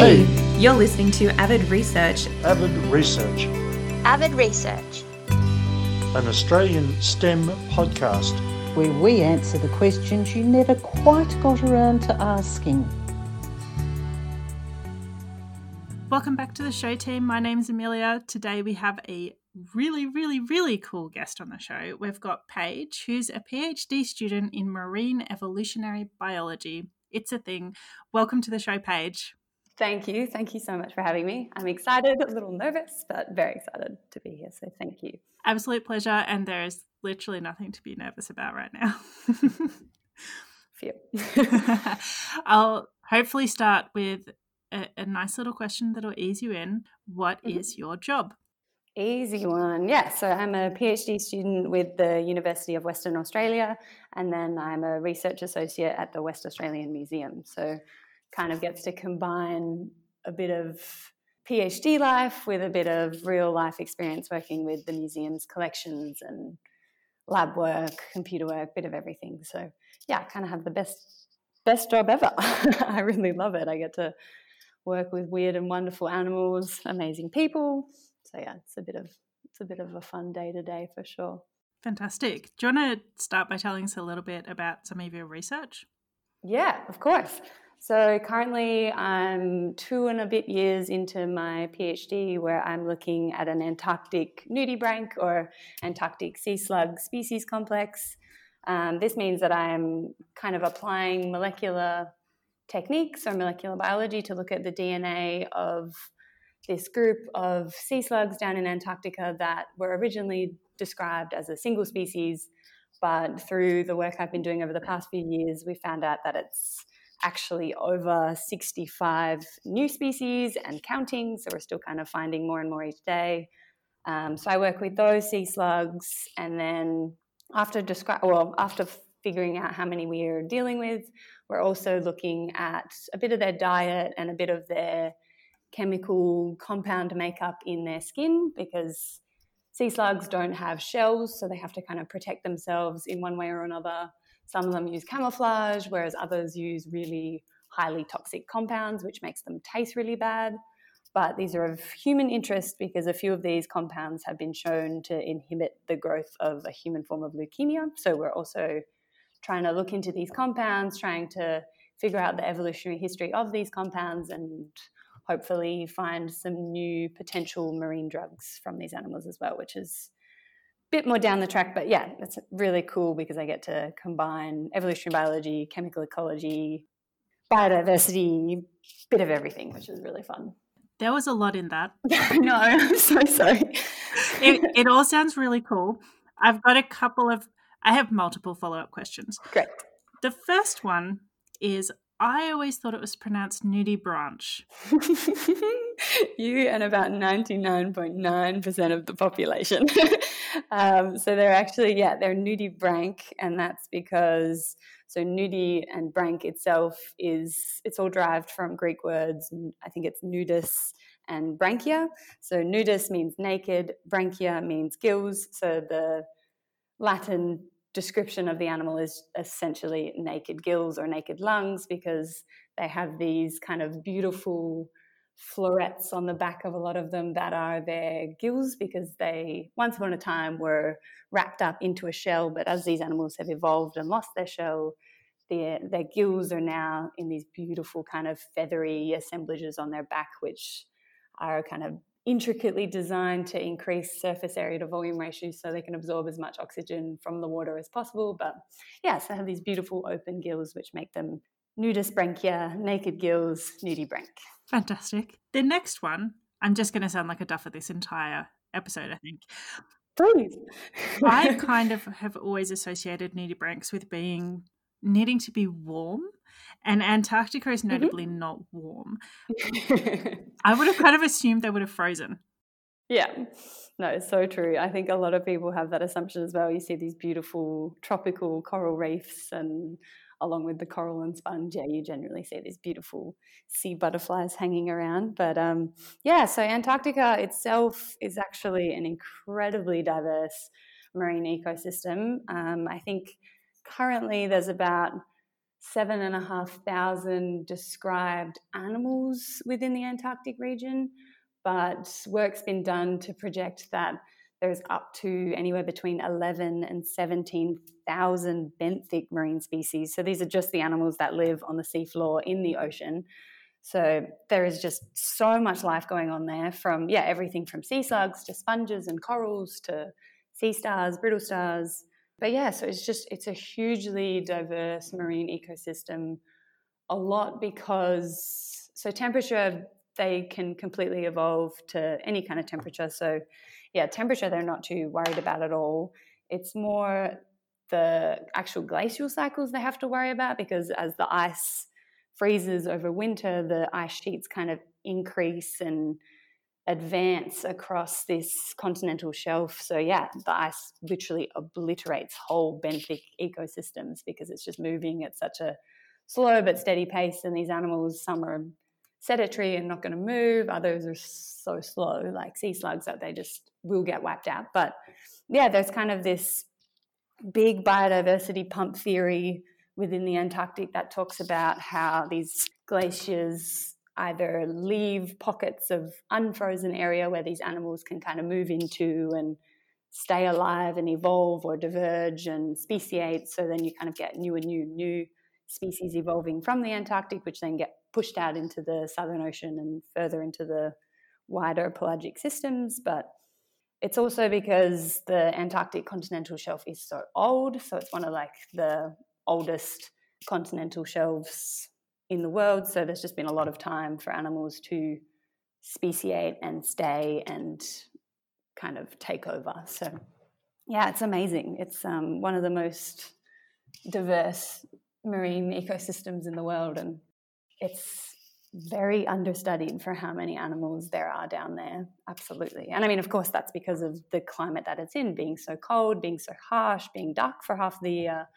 Hey, you're listening to Avid Research. Avid Research, Avid Research. an Australian STEM podcast. where we answer the questions you never quite got around to asking. Welcome back to the show team. My name's Amelia. Today we have a really, really, really cool guest on the show. We've got Paige, who's a PhD student in marine evolutionary biology. It's a thing. Welcome to the show, Paige. Thank you. Thank you so much for having me. I'm excited, a little nervous, but very excited to be here. So thank you. Absolute pleasure. And there is literally nothing to be nervous about right now. Phew. I'll hopefully start with a, a nice little question that'll ease you in. What Mhm. is your job? Easy one. Yeah. So I'm a PhD student with the University of Western Australia, and then I'm a research associate at the West Australian Museum. So kind of gets to combine a bit of PhD life with a bit of real life experience working with the museum's collections and lab work, computer work, a bit of everything. So yeah, I kind of have the best best job ever. I really love it. I get to work with weird and wonderful animals, amazing people. So yeah, it's a bit of it's a bit of a fun day to day for sure. Fantastic. Do you want to start by telling us a little bit about some of your research? Yeah, of course. So currently, I'm two and a bit years into my PhD, where I'm looking at an Antarctic nudibranch or Antarctic sea slug species complex. Um, this means that I'm kind of applying molecular techniques or molecular biology to look at the DNA of this group of sea slugs down in Antarctica that were originally described as a single species, but through the work I've been doing over the past few years, we found out that it's actually over 65 new species and counting. So we're still kind of finding more and more each day. Um, so I work with those sea slugs, and then after describe, well, after figuring out how many we are dealing with, we're also looking at a bit of their diet and a bit of their chemical compound makeup in their skin because sea slugs don't have shells, so they have to kind of protect themselves in one way or another. Some of them use camouflage, whereas others use really highly toxic compounds, which makes them taste really bad. But these are of human interest because a few of these compounds have been shown to inhibit the growth of a human form of leukemia. So we're also trying to look into these compounds, trying to figure out the evolutionary history of these compounds and hopefully find some new potential marine drugs from these animals as well, which is bit more down the track. But yeah, it's really cool because I get to combine evolutionary biology, chemical ecology, biodiversity, bit of everything, which is really fun. There was a lot in that. no, I'm so sorry. It, it all sounds really cool. I've got a couple of, I have multiple follow up questions. Great. The first one is I always thought it was pronounced nudie branch. you and about 99.9% of the population. um, so they're actually, yeah, they're nudibranch, and that's because, so nudi and branch itself is, it's all derived from Greek words, I think it's nudus and branchia. So nudus means naked, branchia means gills. So the Latin description of the animal is essentially naked gills or naked lungs because they have these kind of beautiful florets on the back of a lot of them that are their gills because they once upon a time were wrapped up into a shell but as these animals have evolved and lost their shell their, their gills are now in these beautiful kind of feathery assemblages on their back which are kind of intricately designed to increase surface area to volume ratio so they can absorb as much oxygen from the water as possible. But yeah, so they have these beautiful open gills which make them nudus branchia, naked gills, nudibranch. Fantastic. The next one, I'm just going to sound like a duffer this entire episode, I think. Please. I kind of have always associated nudibranchs with being needing to be warm, and Antarctica is notably not warm. I would have kind of assumed they would have frozen. Yeah, no, it's so true. I think a lot of people have that assumption as well. You see these beautiful tropical coral reefs, and along with the coral and sponge, yeah, you generally see these beautiful sea butterflies hanging around. But um, yeah, so Antarctica itself is actually an incredibly diverse marine ecosystem. Um, I think currently there's about seven and a half thousand described animals within the Antarctic region, but work's been done to project that there's up to anywhere between 11 and 17,000 benthic marine species. So these are just the animals that live on the seafloor in the ocean. So there is just so much life going on there from, yeah, everything from sea slugs to sponges and corals to sea stars, brittle stars. But yeah, so it's just, it's a hugely diverse marine ecosystem. A lot because, so temperature, they can completely evolve to any kind of temperature. So yeah, temperature they're not too worried about at all. It's more the actual glacial cycles they have to worry about because as the ice freezes over winter, the ice sheets kind of increase and advance across this continental shelf. So, yeah, the ice literally obliterates whole benthic ecosystems because it's just moving at such a slow but steady pace. And these animals, some are sedentary and not going to move. Others are so slow, like sea slugs, that they just will get wiped out. But yeah, there's kind of this big biodiversity pump theory within the Antarctic that talks about how these glaciers either leave pockets of unfrozen area where these animals can kind of move into and stay alive and evolve or diverge and speciate. So then you kind of get new and new, new species evolving from the Antarctic, which then get pushed out into the Southern Ocean and further into the wider pelagic systems. But it's also because the Antarctic continental shelf is so old. So it's one of like the oldest continental shelves in the world. So there's just been a lot of time for animals to speciate and stay and kind of take over. So yeah, it's amazing. It's um, one of the most diverse marine ecosystems in the world, and it's very understudied for how many animals there are down there. Absolutely. And I mean, of course, that's because of the climate that it's in, being so cold, being so harsh, being dark for half the year,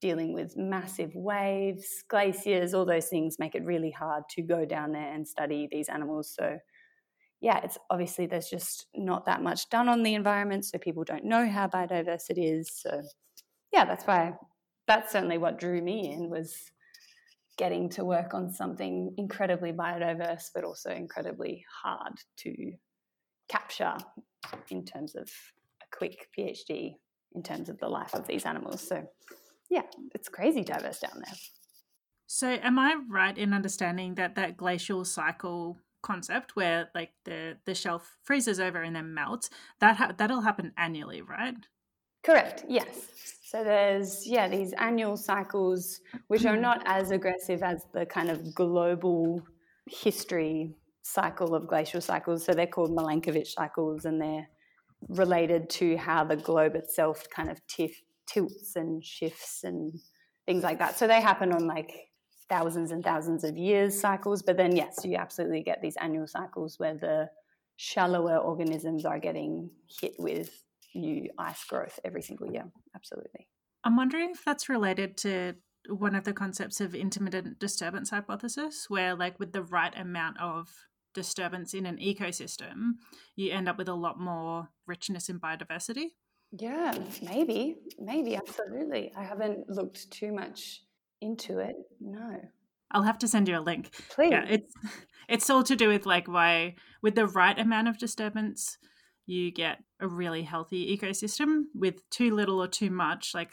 dealing with massive waves, glaciers, all those things make it really hard to go down there and study these animals. So, yeah, it's obviously there's just not that much done on the environment, so people don't know how biodiverse it is. So, yeah, that's why that's certainly what drew me in was getting to work on something incredibly biodiverse, but also incredibly hard to capture in terms of a quick PhD in terms of the life of these animals. So, yeah, it's crazy diverse down there. So, am I right in understanding that that glacial cycle concept, where like the the shelf freezes over and then melts, that ha- that'll happen annually, right? Correct. Yes. So there's yeah these annual cycles which are not as aggressive as the kind of global history cycle of glacial cycles. So they're called Milankovitch cycles, and they're related to how the globe itself kind of tif- tilts and shifts and things like that. So they happen on like thousands and thousands of years cycles. But then yes, you absolutely get these annual cycles where the shallower organisms are getting hit with new ice growth every single year. Absolutely. I'm wondering if that's related to one of the concepts of intermediate disturbance hypothesis, where, like, with the right amount of disturbance in an ecosystem, you end up with a lot more richness in biodiversity. Yeah, maybe, maybe, absolutely. I haven't looked too much into it. No. I'll have to send you a link. Please. Yeah, it's it's all to do with like why with the right amount of disturbance, you get a really healthy ecosystem. With too little or too much, like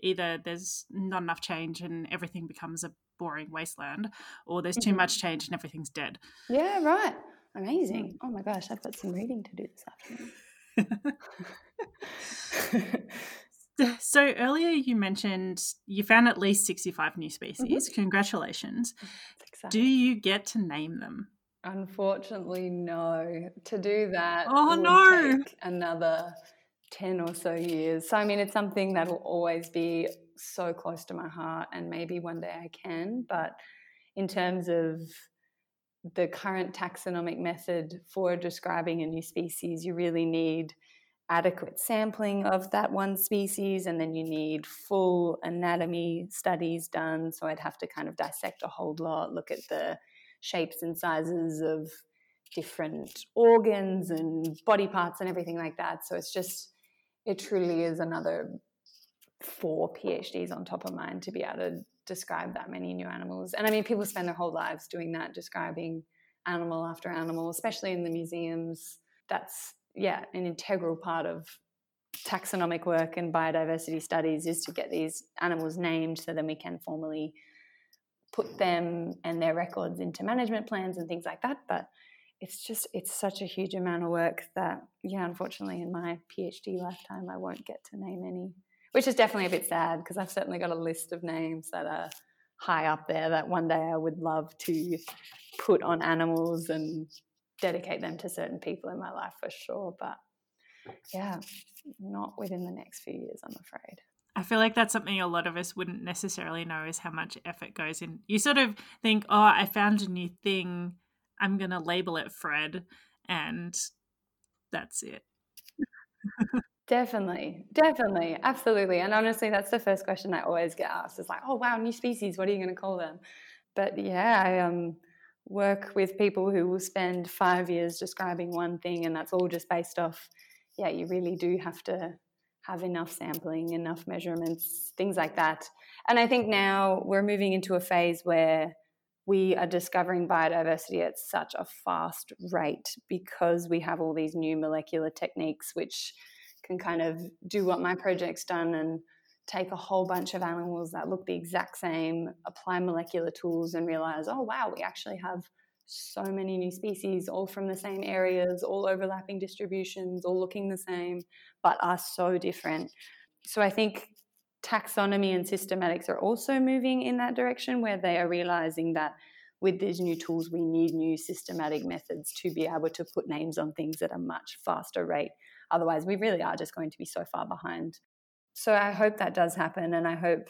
either there's not enough change and everything becomes a boring wasteland, or there's too mm-hmm. much change and everything's dead. Yeah, right. Amazing. Oh my gosh, I've got some reading to do this afternoon. so earlier you mentioned you found at least 65 new species. Mm-hmm. Congratulations. Do you get to name them? Unfortunately, no. To do that, oh no, another ten or so years. So I mean, it's something that will always be so close to my heart, and maybe one day I can. But in terms of the current taxonomic method for describing a new species, you really need adequate sampling of that one species, and then you need full anatomy studies done. So I'd have to kind of dissect a whole lot, look at the shapes and sizes of different organs and body parts and everything like that. So it's just, it truly is another four PhDs on top of mine to be able to describe that many new animals. And I mean, people spend their whole lives doing that, describing animal after animal, especially in the museums. That's, yeah, an integral part of taxonomic work and biodiversity studies is to get these animals named so then we can formally put them and their records into management plans and things like that. But it's just it's such a huge amount of work that yeah unfortunately in my phd lifetime i won't get to name any which is definitely a bit sad because i've certainly got a list of names that are high up there that one day i would love to put on animals and dedicate them to certain people in my life for sure but yeah not within the next few years i'm afraid I feel like that's something a lot of us wouldn't necessarily know is how much effort goes in. You sort of think, oh, I found a new thing. I'm going to label it Fred. And that's it. definitely. Definitely. Absolutely. And honestly, that's the first question I always get asked is like, oh, wow, new species. What are you going to call them? But yeah, I um, work with people who will spend five years describing one thing, and that's all just based off, yeah, you really do have to have enough sampling, enough measurements, things like that. And I think now we're moving into a phase where we are discovering biodiversity at such a fast rate because we have all these new molecular techniques which can kind of do what my project's done and take a whole bunch of animals that look the exact same, apply molecular tools, and realize, oh, wow, we actually have so many new species, all from the same areas, all overlapping distributions, all looking the same, but are so different. So I think taxonomy and systematics are also moving in that direction where they are realizing that with these new tools, we need new systematic methods to be able to put names on things at a much faster rate. Otherwise, we really are just going to be so far behind. So I hope that does happen, and I hope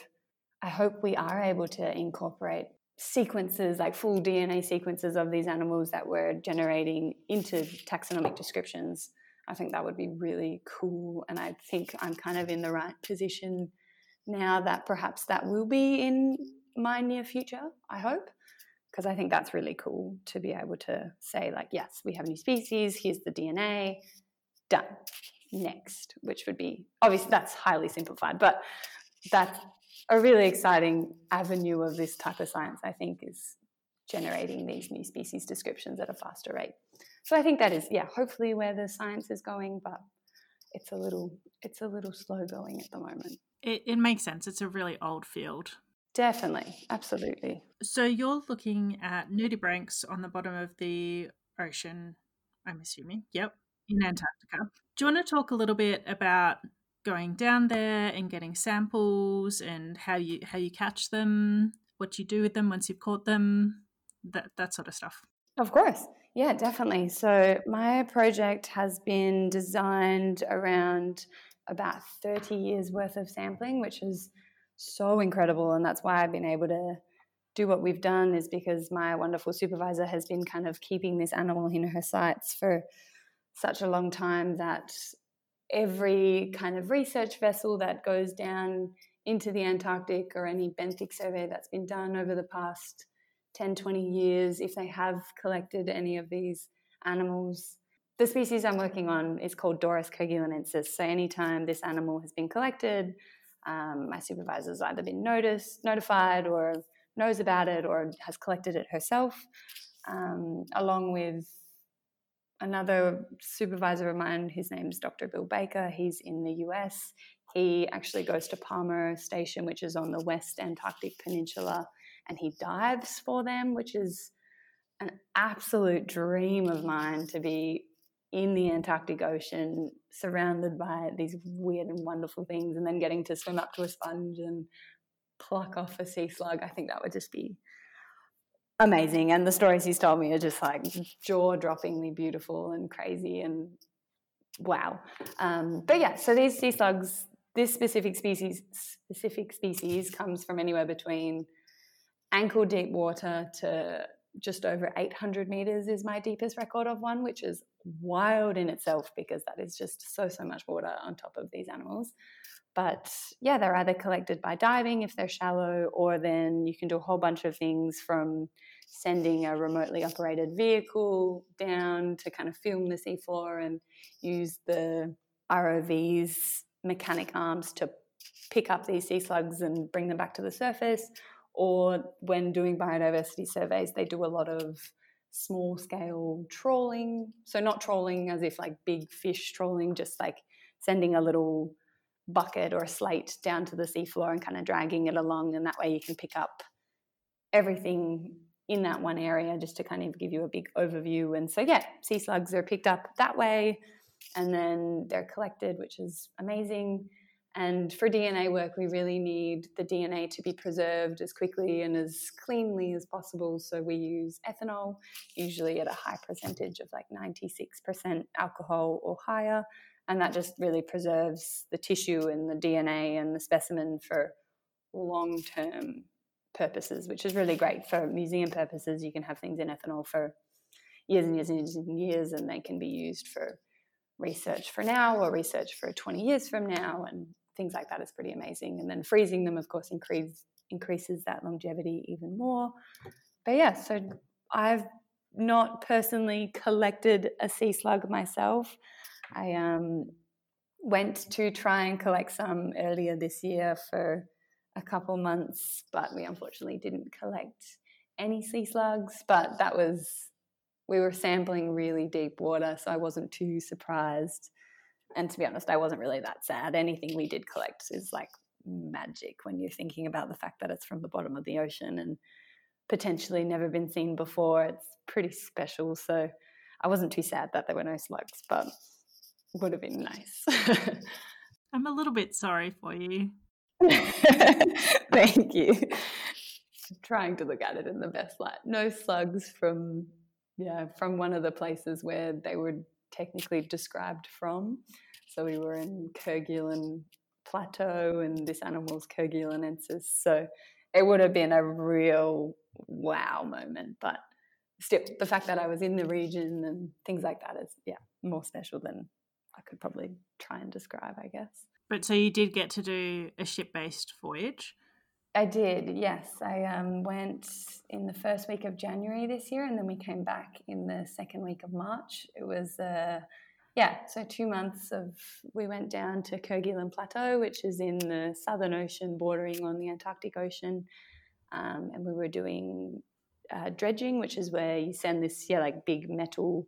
I hope we are able to incorporate sequences, like full DNA sequences of these animals that we're generating into taxonomic descriptions. I think that would be really cool. And I think I'm kind of in the right position now that perhaps that will be in my near future, I hope. Because I think that's really cool to be able to say, like, yes, we have new species, here's the DNA, done. Next, which would be obviously that's highly simplified, but that's a really exciting avenue of this type of science, I think, is generating these new species descriptions at a faster rate. So I think that is, yeah, hopefully where the science is going, but it's a little it's a little slow going at the moment. It, it makes sense. It's a really old field. Definitely, absolutely. So you're looking at nudibranchs on the bottom of the ocean, I'm assuming. Yep, in Antarctica. Do you want to talk a little bit about going down there and getting samples and how you how you catch them, what you do with them once you've caught them, that that sort of stuff. Of course. Yeah, definitely. So my project has been designed around about 30 years worth of sampling, which is so incredible and that's why I've been able to do what we've done is because my wonderful supervisor has been kind of keeping this animal in her sights for such a long time that every kind of research vessel that goes down into the Antarctic or any benthic survey that's been done over the past 10, 20 years, if they have collected any of these animals. The species I'm working on is called Doris kerguelenensis. So anytime this animal has been collected, um, my supervisor's either been noticed, notified, or knows about it, or has collected it herself, um, along with another supervisor of mine, his name's Dr. Bill Baker. He's in the US. He actually goes to Palmer Station, which is on the West Antarctic Peninsula, and he dives for them, which is an absolute dream of mine to be in the Antarctic Ocean, surrounded by these weird and wonderful things, and then getting to swim up to a sponge and pluck off a sea slug. I think that would just be amazing. And the stories he's told me are just like jaw droppingly beautiful and crazy and wow. Um, but yeah, so these sea slugs, this specific species, specific species comes from anywhere between ankle deep water to just over 800 meters is my deepest record of one, which is wild in itself because that is just so, so much water on top of these animals. But yeah, they're either collected by diving if they're shallow, or then you can do a whole bunch of things from sending a remotely operated vehicle down to kind of film the seafloor and use the ROV's mechanic arms to pick up these sea slugs and bring them back to the surface. Or when doing biodiversity surveys, they do a lot of small scale trawling. So, not trawling as if like big fish trawling, just like sending a little bucket or a slate down to the seafloor and kind of dragging it along. And that way you can pick up everything in that one area just to kind of give you a big overview. And so, yeah, sea slugs are picked up that way and then they're collected, which is amazing. And for DNA work, we really need the DNA to be preserved as quickly and as cleanly as possible. So we use ethanol, usually at a high percentage of like 96% alcohol or higher. And that just really preserves the tissue and the DNA and the specimen for long term purposes, which is really great for museum purposes. You can have things in ethanol for years and years and years and years, and they can be used for research for now or research for 20 years from now. And things like that is pretty amazing. And then freezing them, of course, increase, increases that longevity even more. But yeah, so I've not personally collected a sea slug myself. I um, went to try and collect some earlier this year for a couple months, but we unfortunately didn't collect any sea slugs. But that was, we were sampling really deep water, so I wasn't too surprised and to be honest, I wasn't really that sad. Anything we did collect is like magic when you're thinking about the fact that it's from the bottom of the ocean and potentially never been seen before. It's pretty special. So I wasn't too sad that there were no slugs, but would have been nice. I'm a little bit sorry for you. Thank you. I'm trying to look at it in the best light. No slugs from yeah, from one of the places where they were technically described from. So we were in Kerguelen Plateau, and this animal's Kerguelenensis. So it would have been a real wow moment. But still, the fact that I was in the region and things like that is, yeah, more special than I could probably try and describe, I guess. But so you did get to do a ship based voyage? I did, yes. I um, went in the first week of January this year, and then we came back in the second week of March. It was, uh, yeah, so two months of. We went down to Kerguelen Plateau, which is in the Southern Ocean, bordering on the Antarctic Ocean, um, and we were doing uh, dredging, which is where you send this, yeah, like big metal,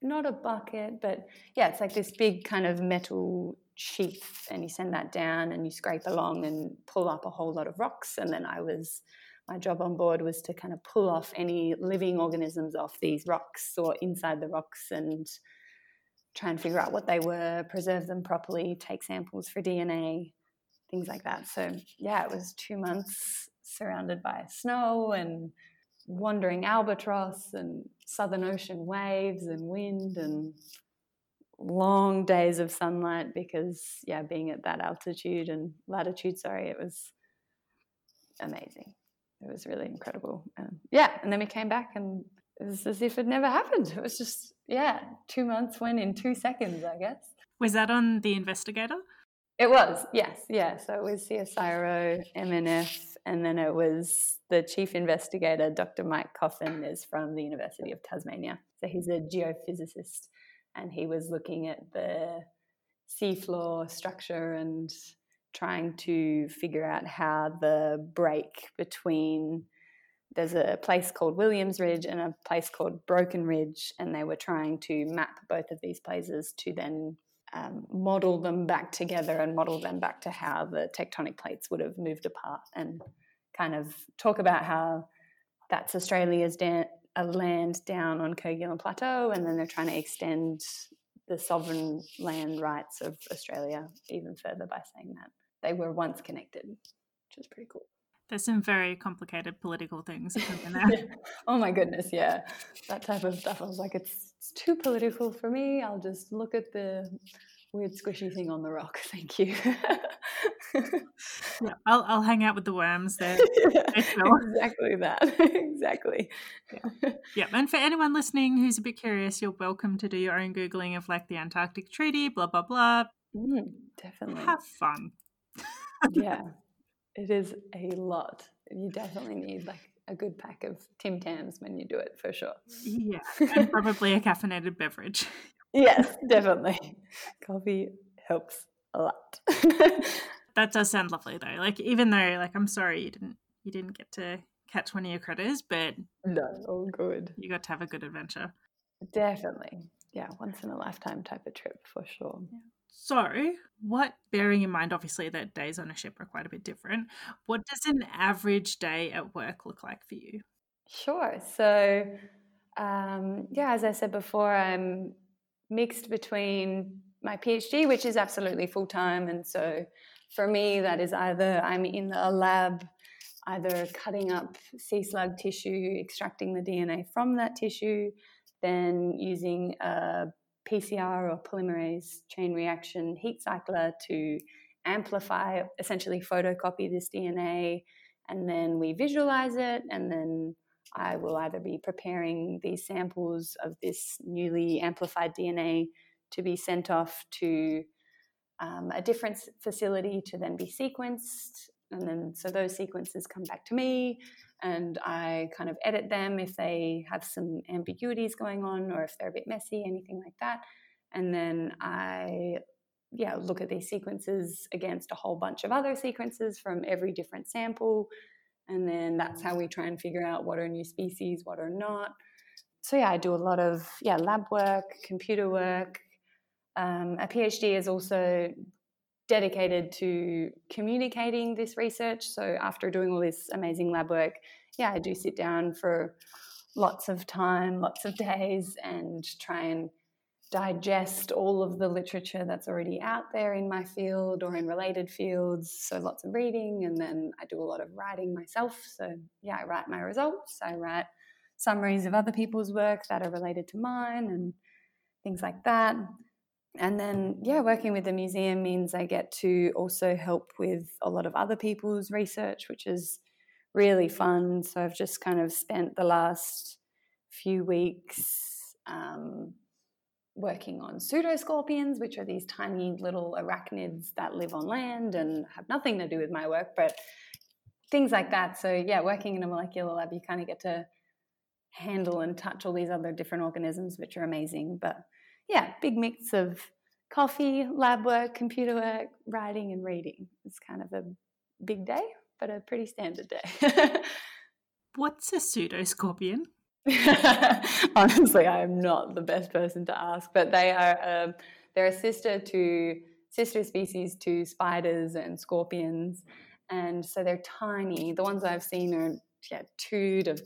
not a bucket, but yeah, it's like this big kind of metal sheath and you send that down and you scrape along and pull up a whole lot of rocks and then i was my job on board was to kind of pull off any living organisms off these rocks or inside the rocks and try and figure out what they were preserve them properly take samples for dna things like that. So yeah it was two months surrounded by snow and wandering albatross and southern ocean waves and wind and long days of sunlight because yeah being at that altitude and latitude sorry it was amazing. It was really incredible. Um, yeah and then we came back and it was as if it never happened. It was just yeah two months went in two seconds i guess. Was that on the investigator? It was yes yeah. So it was CSIRO MNF and then it was the chief investigator dr mike coffin is from the university of tasmania. So he's a geophysicist and he was looking at the seafloor structure and trying to figure out how the break between there's a place called Williams Ridge and a place called Broken Ridge, and they were trying to map both of these places to then um, model them back together and model them back to how the tectonic plates would have moved apart and kind of talk about how that's Australia's da- a land down on Kerguelen Plateau, and then they're trying to extend the sovereign land rights of Australia even further by saying that they were once connected, which is pretty cool. There's some very complicated political things yeah. Oh my goodness, yeah, that type of stuff. I was like, it's, it's too political for me. I'll just look at the weird squishy thing on the rock. Thank you. yeah, I'll I'll hang out with the worms there. exactly that. exactly. Yeah. yeah. And for anyone listening who's a bit curious, you're welcome to do your own googling of like the Antarctic Treaty, blah blah blah. Mm, definitely. Have fun. yeah, it is a lot. You definitely need like a good pack of Tim Tams when you do it for sure. Yeah, and probably a caffeinated beverage. Yes, definitely. Coffee helps a lot. that does sound lovely though. Like even though like I'm sorry you didn't you didn't get to catch one of your critters, but no, all good. You got to have a good adventure. Definitely. Yeah, once in a lifetime type of trip for sure. Yeah. So, what, bearing in mind obviously that days on a ship are quite a bit different, what does an average day at work look like for you? Sure. So, um, yeah, as I said before, I'm mixed between my PhD, which is absolutely full time. And so for me, that is either I'm in a lab, either cutting up sea slug tissue, extracting the DNA from that tissue, then using a PCR or polymerase chain reaction heat cycler to amplify, essentially photocopy this DNA, and then we visualize it, and then I will either be preparing these samples of this newly amplified DNA to be sent off to um, a different facility to then be sequenced. And then, so those sequences come back to me, and I kind of edit them if they have some ambiguities going on or if they're a bit messy, anything like that. And then I, yeah, look at these sequences against a whole bunch of other sequences from every different sample. And then that's how we try and figure out what are new species, what are not. So yeah, I do a lot of yeah lab work, computer work, um, a PhD is also dedicated to communicating this research. So after doing all this amazing lab work, yeah, I do sit down for lots of time, lots of days, and try and digest all of the literature that's already out there in my field or in related fields. So lots of reading, and then I do a lot of writing myself. So yeah, I write my results, I write summaries of other people's work that are related to mine, and things like that and then yeah working with the museum means i get to also help with a lot of other people's research which is really fun. So i've just kind of spent the last few weeks um, working on pseudoscorpions which are these tiny little arachnids that live on land and have nothing to do with my work but things like that. So yeah working in a molecular lab you kind of get to handle and touch all these other different organisms which are amazing. But yeah, big mix of coffee, lab work, computer work, writing, and reading. It's kind of a big day, but a pretty standard day. What's a pseudoscorpion? Honestly, I am not the best person to ask, but they are um, they're a sister to sister species to spiders and scorpions, and so they're tiny. The ones I've seen are yeah two to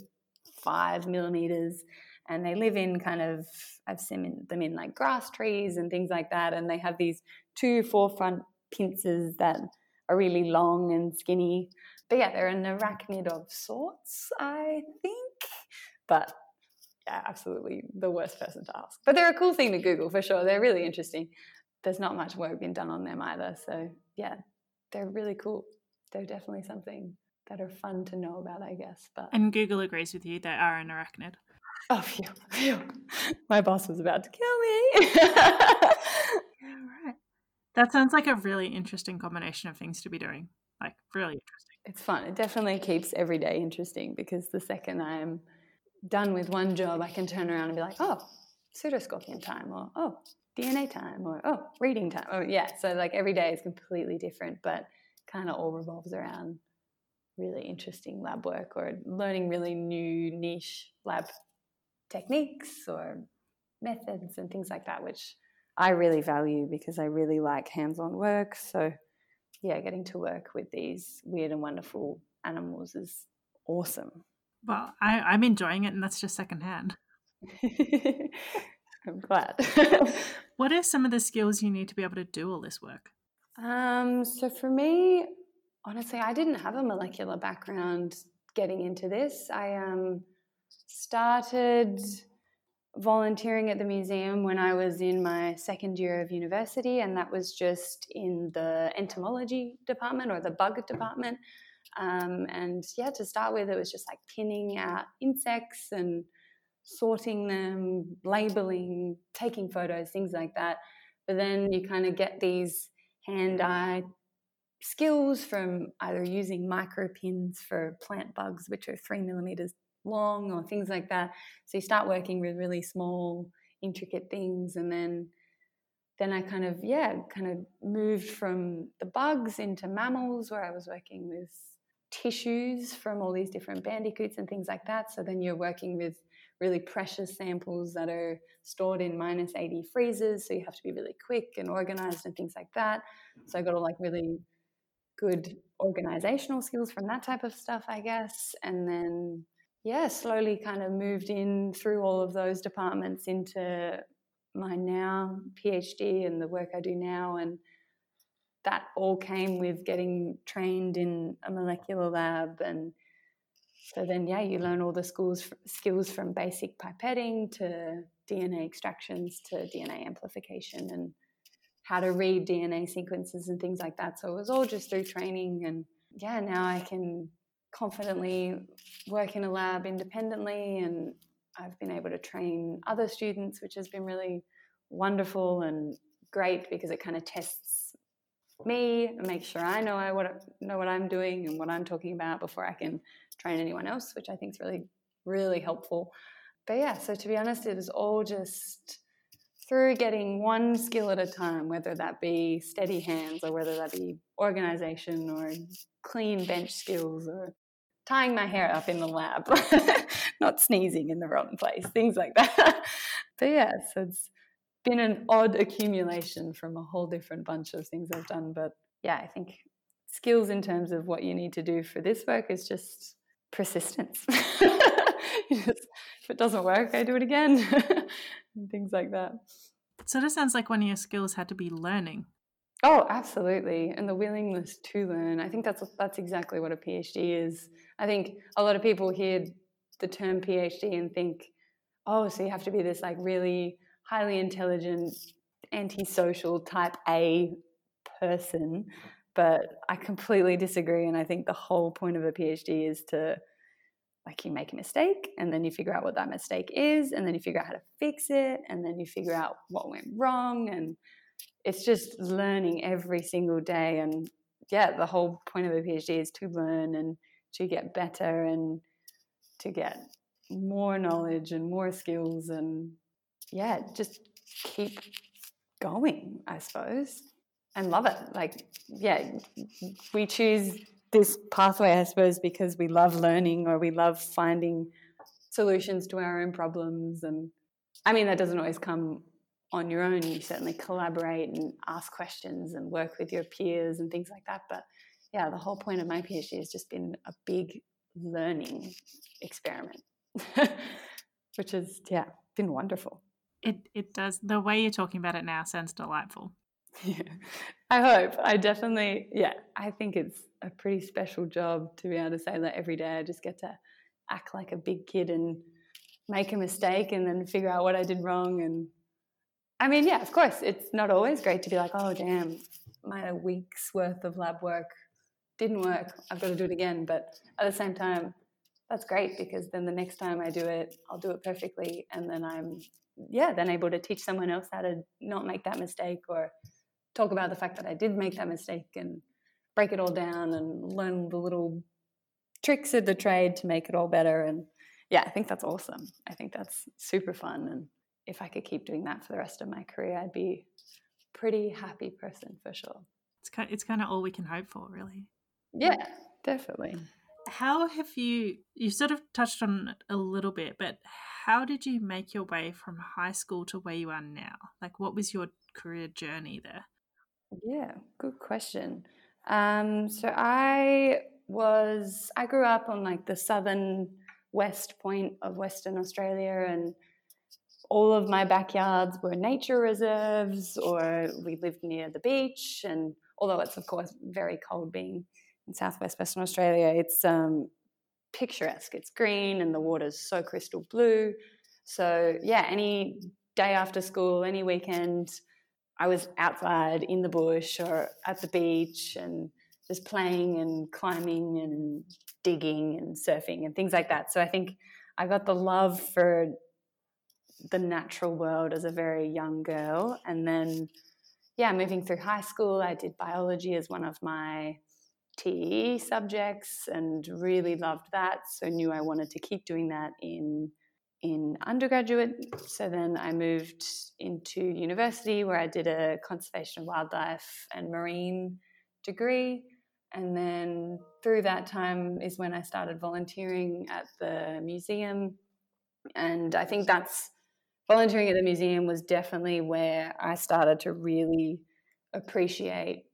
five millimeters, and they live in kind of I've seen them in like grass trees and things like that, and they have these two forefront pincers that are really long and skinny. But yeah, they're an arachnid of sorts, I think. But yeah, absolutely the worst person to ask. But they're a cool thing to Google for sure. They're really interesting. There's not much work being done on them either. So yeah, they're really cool. They're definitely something that are fun to know about, I guess. But and Google agrees with you. They are an arachnid. Oh, phew, phew. My boss was about to kill me. yeah, right. That sounds like a really interesting combination of things to be doing. Like, really interesting. It's fun. It definitely keeps every day interesting because the second I'm done with one job, I can turn around and be like, oh, pseudoscorpion time, or oh, DNA time, or oh, reading time. Oh, yeah. So, like, every day is completely different, but kind of all revolves around really interesting lab work or learning really new niche lab techniques or methods and things like that, which I really value because I really like hands on work. So, yeah, getting to work with these weird and wonderful animals is awesome. Well, I, am enjoying it, and that's just secondhand. I'm glad. what are some of the skills you need to be able to do all this work? Um, so, for me, honestly, I didn't have a molecular background getting into this. I um, started volunteering at the museum when I was in my second year of university, and that was just in the entomology department or the bug department. Um, and yeah, to start with, it was just like pinning out insects and sorting them, labeling, taking photos, things like that. But then you kind of get these hand eye skills from either using micropins for plant bugs, which are three millimeters long or things like that. So you start working with really small, intricate things, and then then I kind of, yeah, kind of moved from the bugs into mammals where I was working with tissues from all these different bandicoots and things like that. So then you're working with really precious samples that are stored in minus 80 freezers. So you have to be really quick and organized and things like that. So I got all like really good organizational skills from that type of stuff, I guess. And then, yeah, slowly kind of moved in through all of those departments into my now PhD and the work I do now. And that all came with getting trained in a molecular lab. And so then, yeah, you learn all the schools, skills from basic pipetting to DNA extractions to DNA amplification and how to read DNA sequences and things like that. So it was all just through training. And yeah, now I can confidently work in a lab independently and I've been able to train other students, which has been really wonderful and great because it kind of tests me and makes sure I know I what know what I'm doing and what I'm talking about before I can train anyone else, which I think is really really helpful. But yeah, so to be honest, it was all just through getting one skill at a time, whether that be steady hands or whether that be organization or clean bench skills or tying my hair up in the lab, not sneezing in the wrong place, things like that. but yeah, so it's been an odd accumulation from a whole different bunch of things I've done. But yeah, I think skills in terms of what you need to do for this work is just persistence. just, if it doesn't work, I do it again, and things like that. So it sounds like one of your skills had to be learning. Oh, absolutely, and the willingness to learn. I think that's that's exactly what a PhD is. I think a lot of people hear the term PhD and think, oh, so you have to be this like really highly intelligent, antisocial type A person. But I completely disagree, and I think the whole point of a PhD is to like you make a mistake and then you figure out what that mistake is and then you figure out how to fix it and then you figure out what went wrong and it's just learning every single day and yeah the whole point of a phd is to learn and to get better and to get more knowledge and more skills and yeah just keep going i suppose and love it. Like yeah we choose this pathway i suppose because we love learning or we love finding solutions to our own problems and i mean that doesn't always come on your own, you certainly collaborate and ask questions and work with your peers and things like that. But yeah, the whole point of my PhD has just been a big learning experiment, which has yeah been wonderful. It it does. The way you're talking about it now sounds delightful. Yeah, I hope. I definitely yeah. I think it's a pretty special job to be able to say that every day. I just get to act like a big kid and make a mistake and then figure out what I did wrong and I mean, yeah, of course, it's not always great to be like, oh, damn, my week's worth of lab work didn't work. I've got to do it again. But at the same time, that's great because then the next time I do it, I'll do it perfectly. And then I'm, yeah, then able to teach someone else how to not make that mistake or talk about the fact that I did make that mistake and break it all down and learn the little tricks of the trade to make it all better. And yeah, I think that's awesome. I think that's super fun. And if I could keep doing that for the rest of my career, I'd be a pretty happy person for sure. It's kind of, it's kind of all we can hope for, really. Yeah, definitely. How have you you sort of touched on it a little bit, but how did you make your way from high school to where you are now? Like what was your career journey there? Yeah, good question. Um, so I was I grew up on like the southern west point of Western Australia and all of my backyards were nature reserves or we lived near the beach. And although it's, of course, very cold being in southwest Western Australia, it's um, picturesque. It's green and the water's so crystal blue. So, yeah, any day after school, any weekend, I was outside in the bush or at the beach and just playing and climbing and digging and surfing and things like that. So I think I got the love for the natural world as a very young girl. And then, yeah, moving through high school, I did biology as one of my TE subjects and really loved that. So knew I wanted to keep doing that in in undergraduate. So then I moved into university where I did a conservation of wildlife and marine degree. And then through that time is when I started volunteering at the museum. And I think that's volunteering at the museum was definitely where I started to really appreciate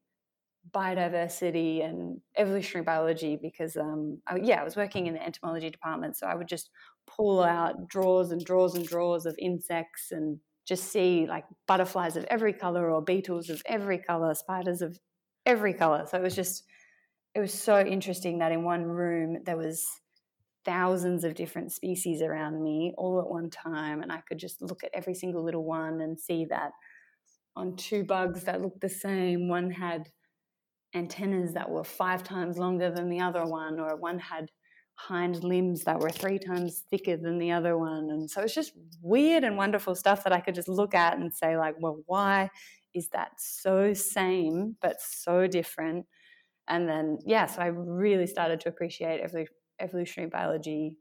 biodiversity and evolutionary biology because um, I, yeah i was working in the entomology department so i would just pull out drawers and drawers and drawers of insects and just see like butterflies of every color or beetles of every color spiders of every color. So it was just it was so interesting that in one room there was thousands of different species around me all at one time and i could just look at every single little one and see that on two bugs that looked the same one had antennas that were five times longer than the other one, or one had hind limbs that were three times thicker than the other one. And so it's just weird and wonderful stuff that I could just look at and say, like, well, why is that so same but so different? And then, yeah, so I really started to appreciate evolutionary biology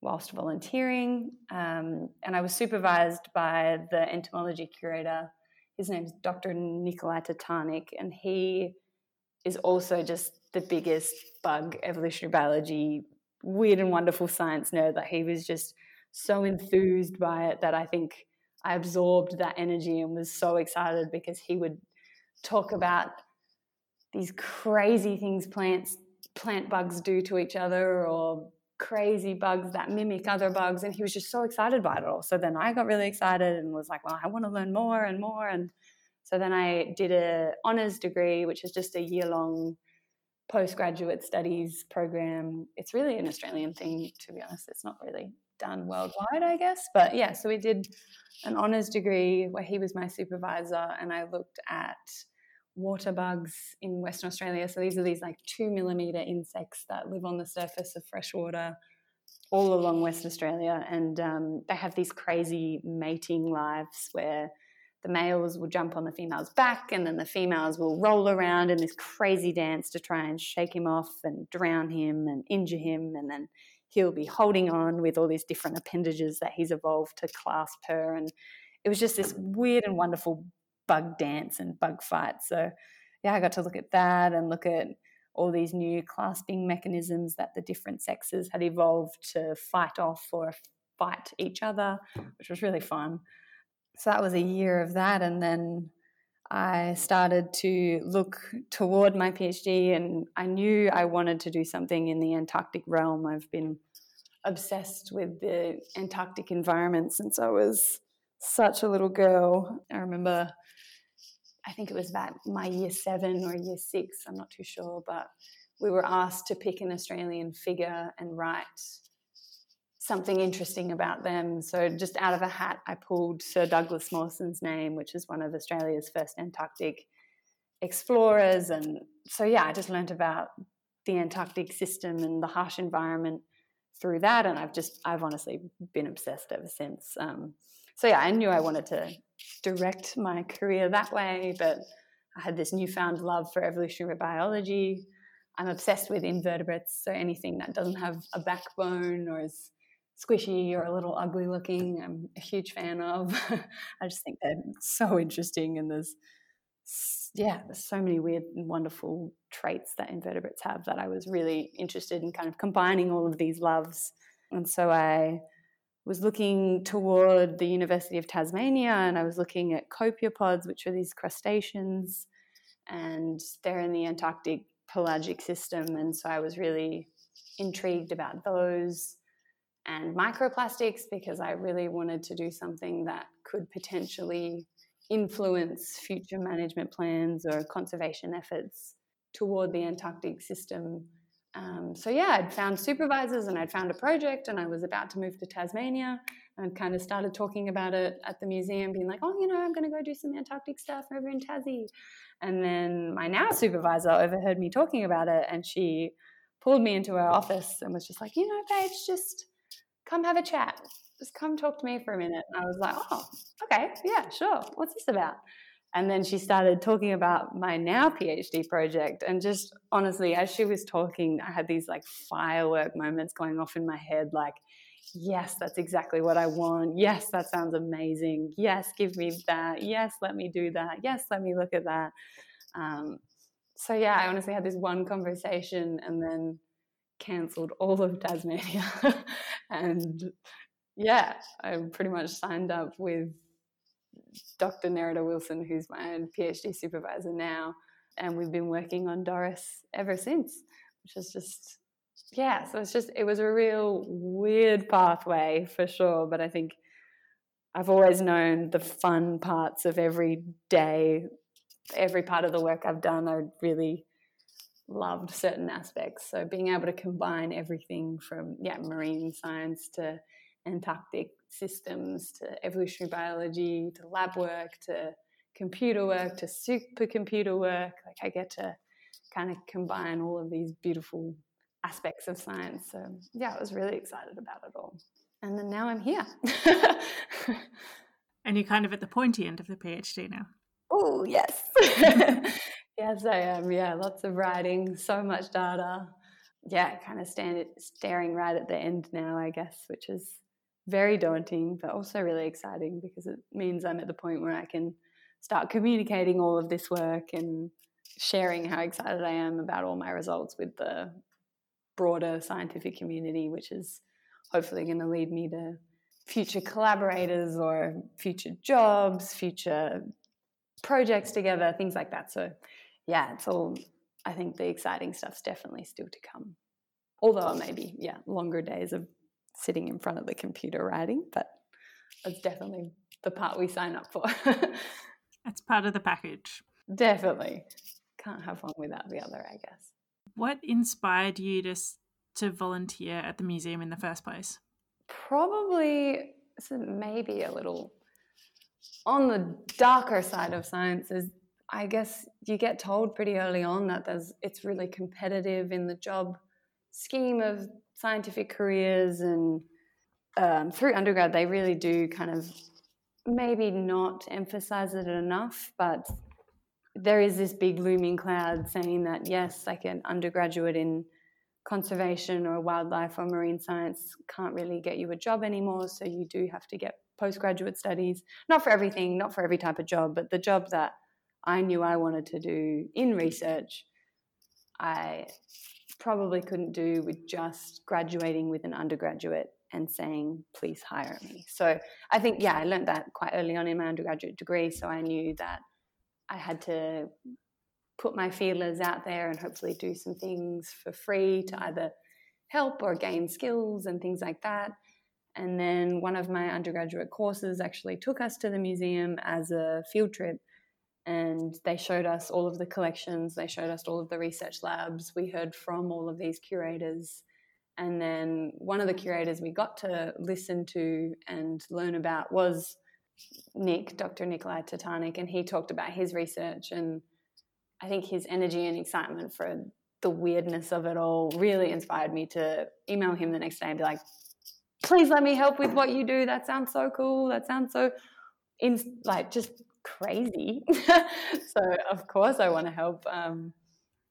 whilst volunteering. Um, and I was supervised by the entomology curator. His name's Dr. Nikolai Tatarnic, and he is also just the biggest bug evolutionary biology weird and wonderful science nerd that he was just so enthused by it that I think I absorbed that energy and was so excited because he would talk about these crazy things plants plant bugs do to each other or crazy bugs that mimic other bugs and he was just so excited by it all so then i got really excited and was like well i want to learn more and more and so then I did a honors degree, which is just a year long postgraduate studies program. It's really an Australian thing, to be honest. It's not really done worldwide, I guess. But yeah, so we did an honors degree where he was my supervisor, and I looked at water bugs in Western Australia. So these are these like two millimeter insects that live on the surface of fresh water all along West Australia, and um, they have these crazy mating lives where the males will jump on the female's back and then the females will roll around in this crazy dance to try and shake him off and drown him and injure him. And then he'll be holding on with all these different appendages that he's evolved to clasp her. And it was just this weird and wonderful bug dance and bug fight so yeah i got to look at that and look at all these new clasping mechanisms that the different sexes had evolved to fight off or fight each other which was really fun so that was a year of that and then I started to look toward my PhD and I knew I wanted to do something in the Antarctic realm. I've been obsessed with the Antarctic environment since I was such a little girl. I remember, I think it was about my year seven or year six, I'm not too sure, but we were asked to pick an Australian figure and write something interesting about them. So, just out of a hat, I pulled Sir Douglas Mawson's name, which is one of Australia's first Antarctic explorers. And so, yeah, I just learned about the Antarctic system and the harsh environment through that. And I've just, I've honestly been obsessed ever since. Um, so, yeah, I knew I wanted to direct my career that way, but I had this newfound love for evolutionary biology. I'm obsessed with invertebrates, so anything that doesn't have a backbone or is squishy or a little ugly looking. I'm a huge fan of. I just think they're so interesting, and there's yeah, there's so many weird and wonderful traits that invertebrates have that I was really interested in kind of combining all of these loves. And so I was looking toward the University of Tasmania and I was looking at copepods, which are these crustaceans, and they're in the Antarctic pelagic system. And so I was really intrigued about those and microplastics because I really wanted to do something that could potentially influence future management plans or conservation efforts toward the Antarctic system. Um, so yeah, I'd found supervisors and I'd found a project and I was about to move to Tasmania and kind of started talking about it at the museum, being like, oh, you know, I'm going to go do some Antarctic stuff over in Tassie. And then my now supervisor overheard me talking about it and she pulled me into her office and was just like, you know, Paige, just come have a chat. Just come talk to me for a minute. And I was like, oh, okay, yeah, sure. What's this about? And then she started talking about my now PhD project. And just honestly, as she was talking, I had these like firework moments going off in my head like, yes, that's exactly what I want. Yes, that sounds amazing. Yes, give me that. Yes, let me do that. Yes, let me look at that. Um, so yeah, I honestly had this one conversation and then cancelled all of Tasmania. and yeah, I pretty much signed up with Dr. Nerida Wilson, who's my own PhD supervisor now. And we've been working on Doris ever since, which is just, yeah, so it's just, it was a real weird pathway for sure. But I think I've always known the fun parts of every day, every part of the work I've done, I really loved certain aspects. So being able to combine everything from, yeah, marine science to Antarctic systems to evolutionary biology to lab work to computer work to supercomputer work. Like I get to kind of combine all of these beautiful aspects of science. So yeah, I was really excited about it all. And then now I'm here. and you're kind of at the pointy end of the PhD now. Oh, yes. yes, I am. Yeah, lots of writing, so much data. Yeah, kind of stand, staring right at the end now, I guess, which is very daunting, but also really exciting because it means I'm at the point where I can start communicating all of this work and sharing how excited I am about all my results with the broader scientific community, which is hopefully going to lead me to future collaborators or future jobs, future projects together, things like that. So, yeah, it's all, I think the exciting stuff's definitely still to come. Although maybe, yeah, longer days of sitting in front of the computer writing, but that's definitely the part we sign up for. That's part of the package. Definitely. Can't have one without the other, I guess. What inspired you to, to volunteer at the museum in the first place? Probably maybe a little on the darker side of science is I guess you get told pretty early on that there's it's really competitive in the job scheme of scientific careers and um, through undergrad they really do kind of maybe not emphasize it enough but there is this big looming cloud saying that yes like an undergraduate in conservation or wildlife or marine science can't really get you a job anymore so you do have to get postgraduate studies. Not for everything not for every type of job but the job that i knew i wanted to do in research i probably couldn't do with just graduating with an undergraduate and saying, please hire me. So I think, yeah, I learned that quite early on in my undergraduate degree. So I knew that I had to put my feelers out there and hopefully do some things for free to mm. either help or gain skills and things like that. And then one of my undergraduate courses actually took us to the museum as a field trip and they showed us all of the collections, they showed us all of the research labs. We heard from all of these curators. And then one of the curators we got to listen to and learn about was Nick, Dr. Nikolai Tatarnic, and he talked about his research. And I think his energy and excitement for the weirdness of it all really inspired me to email him the next day and be like, please let me help with what you do. That sounds so cool. That sounds so in like just crazy. so of course I want to help. Um,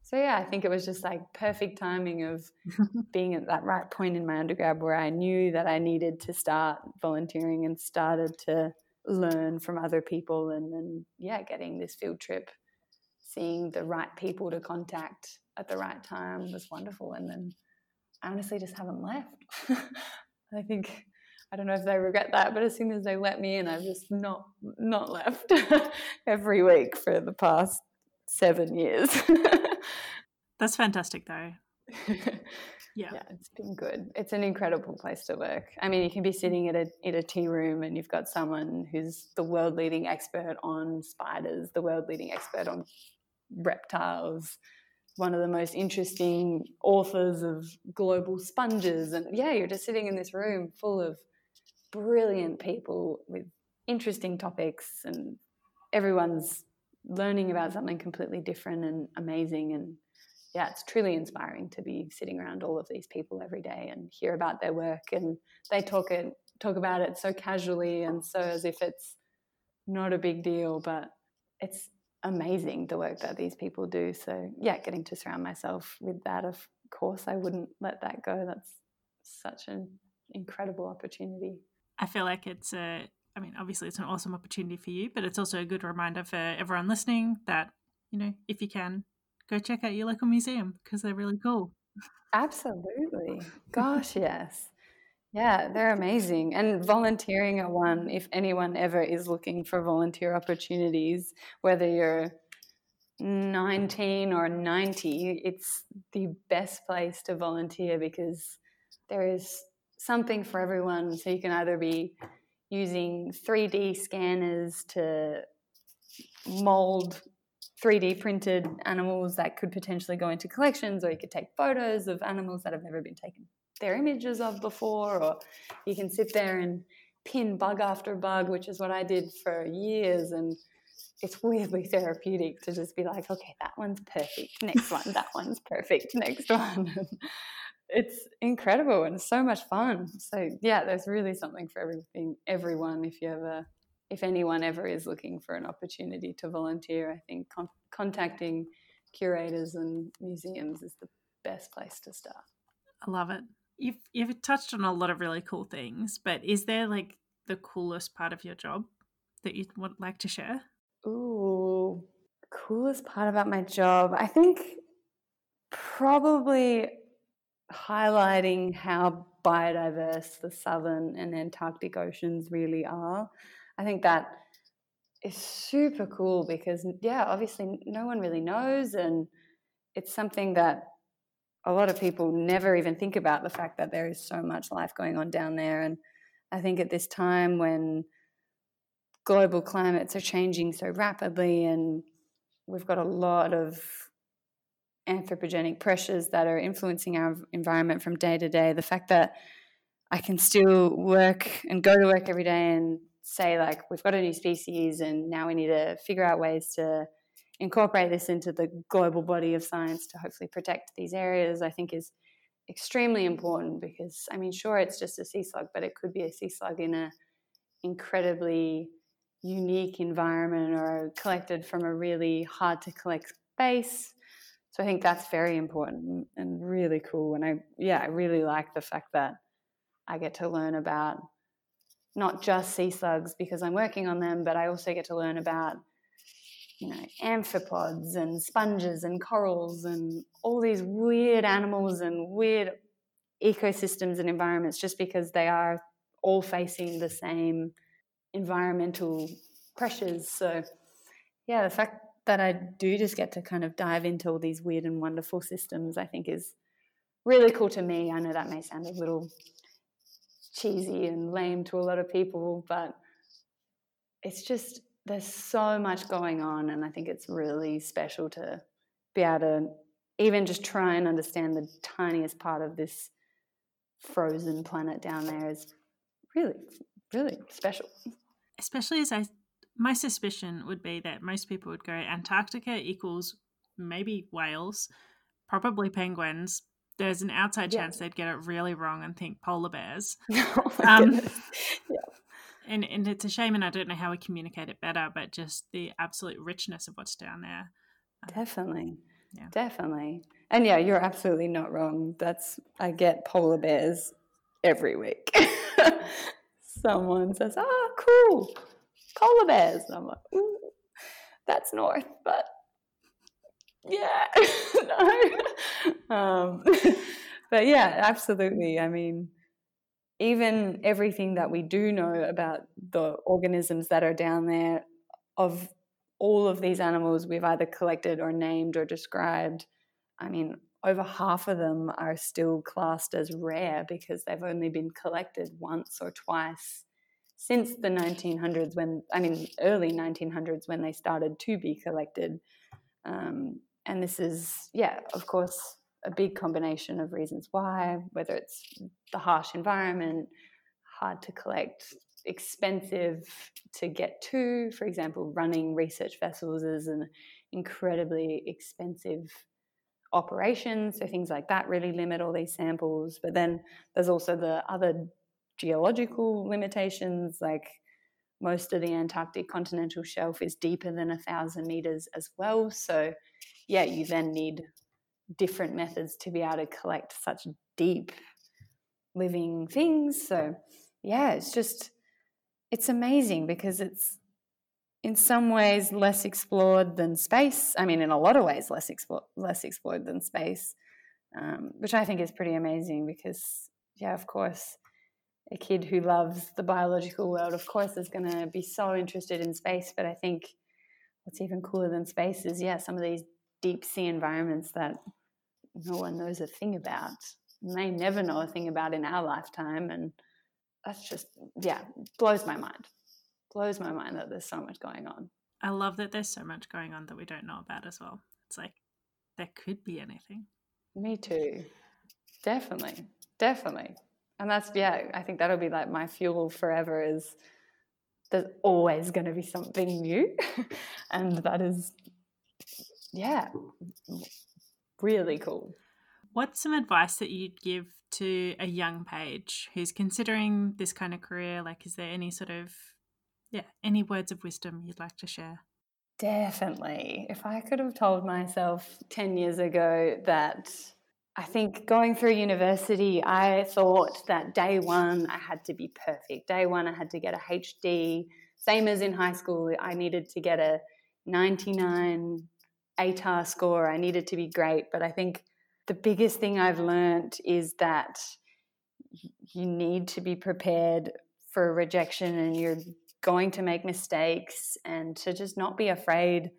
so yeah, I think it was just like perfect timing of being at that right point in my undergrad where I knew that I needed to start volunteering and started to learn from other people and then yeah, getting this field trip, seeing the right people to contact at the right time was wonderful. And then I honestly just haven't left. I think I don't know if they regret that, but as soon as they let me in, I've just not not left every week for the past seven years. That's fantastic, though. Yeah. yeah, it's been good. It's an incredible place to work. I mean, you can be sitting at a in a tea room and you've got someone who's the world leading expert on spiders, the world leading expert on reptiles, one of the most interesting authors of global sponges, and yeah, you're just sitting in this room full of brilliant people with interesting topics, and everyone's learning about something completely different and amazing. And yeah, it's truly inspiring to be sitting around all of these people every day and hear about their work. And they talk it talk about it so casually and so as if it's not a big deal, but it's amazing the work that these people do. So yeah, getting to surround myself with that, of course, I wouldn't let that go. That's such an incredible opportunity. I feel like it's a, I mean, obviously it's an awesome opportunity for you, but it's also a good reminder for everyone listening that, you know, if you can, go check out your local museum because they're really cool. Absolutely. Gosh, yes. Yeah, they're amazing. And volunteering at one, if anyone ever is looking for volunteer opportunities, whether you're 19 or 90, it's the best place to volunteer because there is something for everyone. So you can either be using 3D scanners to mold 3D printed animals that could potentially go into collections, or you could take photos of animals that have never been taken their images of before, or you can sit there and pin bug after bug, which is what I did for years. And it's weirdly therapeutic to just be like, okay, that one's perfect. Next one, that one's perfect. Next one. It's incredible and so much fun. So yeah, there's really something for everything, everyone. If you ever, if anyone ever is looking for an opportunity to volunteer, I think con- contacting curators and museums is the best place to start. I love it. You've you've touched on a lot of really cool things, but is there like the coolest part of your job that you'd want like to share? Ooh, coolest part about my job. I think probably highlighting how biodiverse the southern and Antarctic oceans really are. I think that is super cool because, yeah, obviously no one really knows, and it's something that a lot of people never even think about the fact that there is so much life going on down there. And I think at this time when global climates are changing so rapidly and we've got a lot of anthropogenic pressures that are influencing our environment from day to day, the fact that I can still work and go to work every day and say, like, we've got a new species and now we need to figure out ways to incorporate this into the global body of science to hopefully protect these areas, I think is extremely important because, I mean, sure, it's just a sea slug, but it could be a sea slug in an incredibly unique environment or collected from a really hard to collect space. So I think that's very important and really cool. And I, yeah, I really like the fact that I get to learn about not just sea slugs because I'm working on them, but I also get to learn about, you know, amphipods and sponges and corals and all these weird animals and weird ecosystems and environments just because they are all facing the same environmental pressures. So, yeah, the fact that I do just get to kind of dive into all these weird and wonderful systems, I think is really cool to me. I know that may sound a little cheesy and lame to a lot of people, but it's just there's so much going on, and I think it's really special to be able to even just try and understand the tiniest part of this frozen planet down there is really, really special especially as I, my suspicion would be that most people would go Antarctica equals maybe whales, probably penguins. There's an outside yeah. chance they'd get it really wrong and think polar bears. oh um, yeah. And, and it's a shame, and I don't know how we communicate it better, but just the absolute richness of what's down there. Um, definitely. Yeah. Definitely. And yeah, you're absolutely not wrong. That's, I get polar bears every week. someone says, "Ah, cool, polar bears," and I'm like, Ooh, "That's north," but yeah, no. um, but yeah, absolutely. I mean, even everything that we do know about the organisms that are down there, of all of these animals we've either collected or named or described, I mean, over half of them are still classed as rare because they've only been collected once or twice since the 1900s when i mean early 1900s when they started to be collected. Um, and this is yeah of course a big combination of reasons why whether it's the harsh environment hard to collect expensive to get to for example running research vessels is an incredibly expensive operation. So things like that really limit all these samples. But then there's also the other geological limitations, like most of the Antarctic continental shelf is deeper than a thousand meters as well. So, yeah, you then need different methods to be able to collect such deep living things. So, yeah, it's just, it's amazing because it's in some ways less explored than space. I mean, in a lot of ways, less, explore, less explored than space, um, which I think is pretty amazing because, yeah, of course, a kid who loves the biological world, of course, is going to be so interested in space. But I think what's even cooler than space is, yeah, some of these deep sea environments that no one knows a thing about, may never know a thing about in our lifetime. And that's just, yeah, blows my mind. Blows my mind that there's so much going on. I love that there's so much going on that we don't know about as well. It's like there could be anything. Me too. Definitely. Definitely. And that's, yeah, I think that'll be like my fuel forever is there's always going to be something new. and that is, yeah, really cool. What's some advice that you'd give to a young Paige who's considering this kind of career? Like, is there any sort of, yeah, any words of wisdom you'd like to share? Definitely. If I could have told myself 10 years ago that I think going through university, I thought that day one I had to be perfect. Day one I had to get a HD. Same as in high school, I needed to get a 99 ATAR score. I needed to be great. But I think the biggest thing I've learned is that you need to be prepared for rejection and you're going to make mistakes and to just not be afraid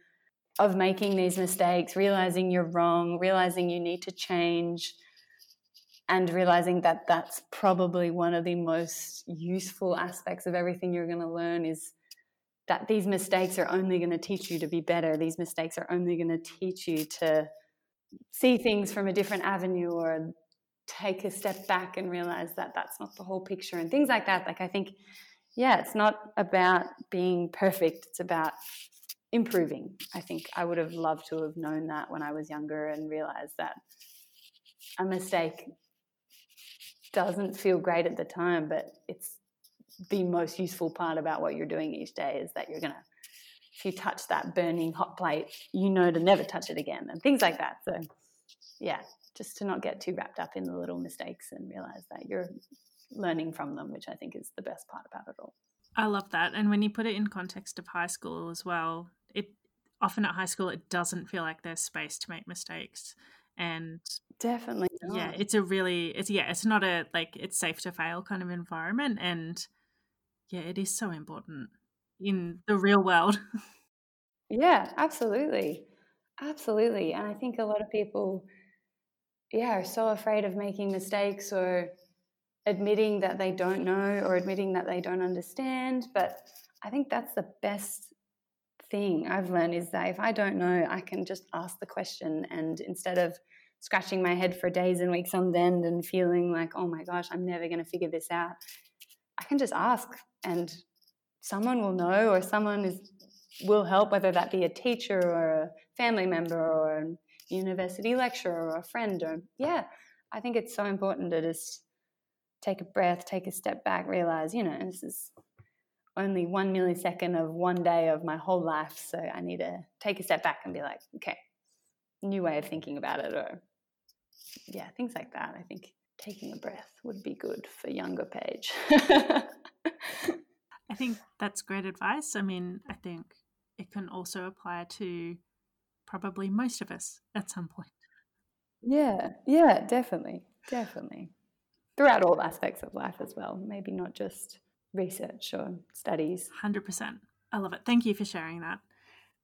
of making these mistakes, realizing you're wrong, realizing you need to change, and realizing that that's probably one of the most useful aspects of everything you're going to learn is that these mistakes are only going to teach you to be better. These mistakes are only going to teach you to see things from a different avenue or take a step back and realize that that's not the whole picture and things like that. Like, I think, yeah, it's not about being perfect, it's about improving. I think I would have loved to have known that when I was younger and realized that a mistake doesn't feel great at the time, but it's the most useful part about what you're doing each day is that you're going to if you touch that burning hot plate, you know to never touch it again and things like that. So, yeah, just to not get too wrapped up in the little mistakes and realize that you're learning from them, which I think is the best part about it all. I love that. And when you put it in context of high school as well, often at high school it doesn't feel like there's space to make mistakes. And definitely not. yeah, it's a really it's yeah, it's not a like it's safe to fail kind of environment and yeah, it is so important in the real world. yeah, absolutely. Absolutely. And I think a lot of people, yeah, are so afraid of making mistakes or admitting that they don't know or admitting that they don't understand. But I think that's the best thing I've learned is that if I don't know, I can just ask the question. And instead of scratching my head for days and weeks on end and feeling like, oh my gosh, I'm never going to figure this out, I can just ask and someone will know or someone is will help whether that be a teacher or a family member or a university lecturer or a friend or yeah i think it's so important to just take a breath take a step back realize you know this is only one millisecond of one day of my whole life so i need to take a step back and be like okay new way of thinking about it or yeah things like that i think taking a breath would be good for younger Paige I think that's great advice. I mean, I think it can also apply to probably most of us at some point. Yeah, yeah, definitely, definitely. Throughout all aspects of life as well, maybe not just research or studies. 100%. I love it. Thank you for sharing that.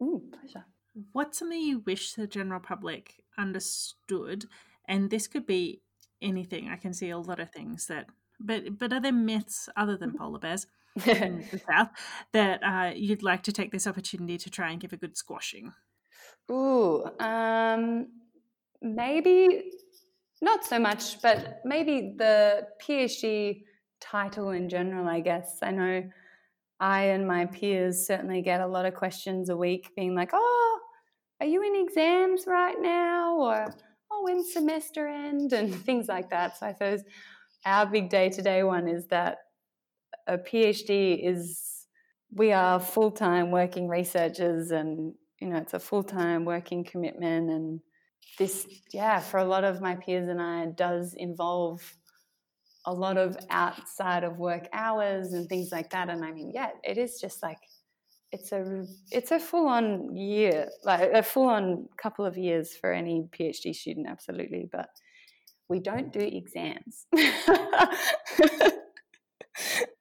Ooh, pleasure. What's something you wish the general public understood? And this could be anything. I can see a lot of things that, but but are there myths other than polar bears in the south that uh, you'd like to take this opportunity to try and give a good squashing? Ooh, um, maybe not so much, but maybe the PhD title in general, I guess. I know I and my peers certainly get a lot of questions a week being like, oh, are you in exams right now? Or, oh, when semester end? And things like that. So I suppose our big day to day one is that a PhD is we are full time working researchers, and you know it's a full time working commitment. And this, yeah, for a lot of my peers and I, does involve a lot of outside of work hours and things like that. And I mean, yeah, it is just like it's a it's a full on year, like a full on couple of years for any PhD student, absolutely. But we don't do exams.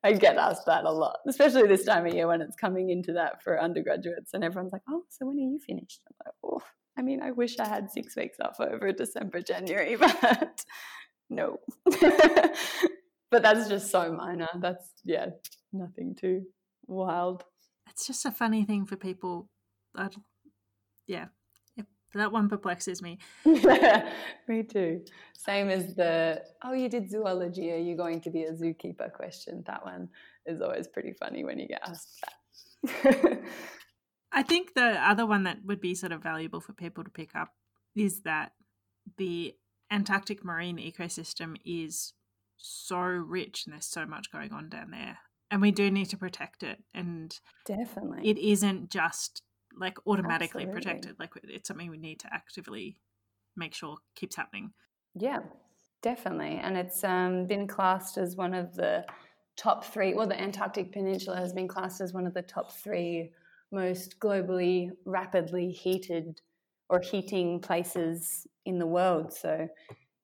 I get asked that a lot, especially this time of year when it's coming into that for undergraduates, and everyone's like, "Oh, so when are you finished?" I'm like, "Oh, I mean, I wish I had six weeks off over December, January, but no. but that's just so minor. That's yeah, nothing too wild. It's just a funny thing for people. That, yeah, that one perplexes me. me too. Same as the oh, you did zoology. Are you going to be a zookeeper? Question. That one is always pretty funny when you get asked that. I think the other one that would be sort of valuable for people to pick up is that the Antarctic marine ecosystem is so rich and there's so much going on down there. And we do need to protect it. And definitely, it isn't just like automatically Absolutely. protected. Like it's something we need to actively make sure keeps happening. Yeah, definitely. And it's um, been classed as one of the top three. Well, the Antarctic Peninsula has been classed as one of the top three most globally rapidly heated or heating places in the world. So,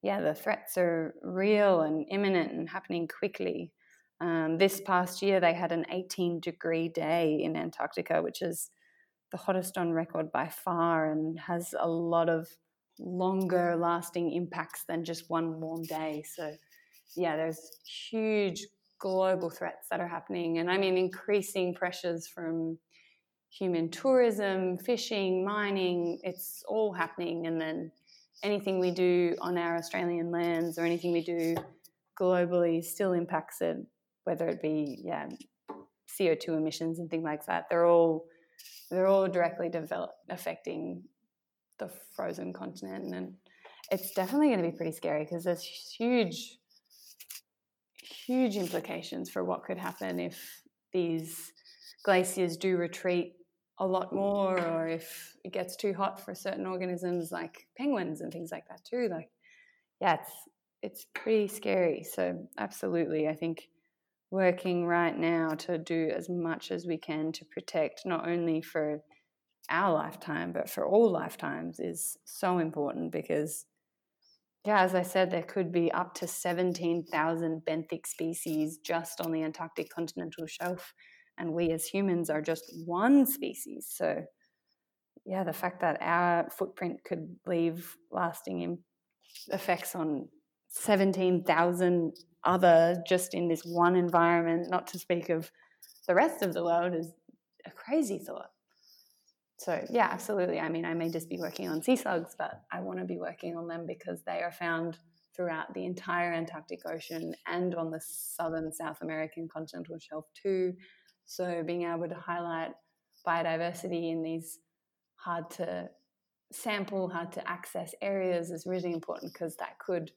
yeah, the threats are real and imminent and happening quickly. Um, this past year, they had an 18 degree day in Antarctica, which is the hottest on record by far and has a lot of longer lasting impacts than just one warm day. So, yeah, there's huge global threats that are happening. And I mean, increasing pressures from human tourism, fishing, mining, it's all happening. And then anything we do on our Australian lands or anything we do globally still impacts it, whether it be yeah, CO2 emissions and things like that. They're all they're all directly develop, affecting the frozen continent and it's definitely going to be pretty scary because there's huge huge implications for what could happen if these glaciers do retreat a lot more or if it gets too hot for certain organisms like penguins and things like that too like yeah it's it's pretty scary. So absolutely i think working right now to do as much as we can to protect not only for our lifetime but for all lifetimes is so important because yeah as i said there could be up to 17,000 benthic species just on the antarctic continental shelf and we as humans are just one species. So, yeah, the fact that our footprint could leave lasting effects on 17,000 other just in this one environment, not to speak of the rest of the world, is a crazy thought. So, yeah, absolutely. I mean, I may just be working on sea slugs, but I want to be working on them because they are found throughout the entire Antarctic Ocean and on the southern South American continental shelf too. So being able to highlight biodiversity in these hard to sample, hard to access areas is really important because that could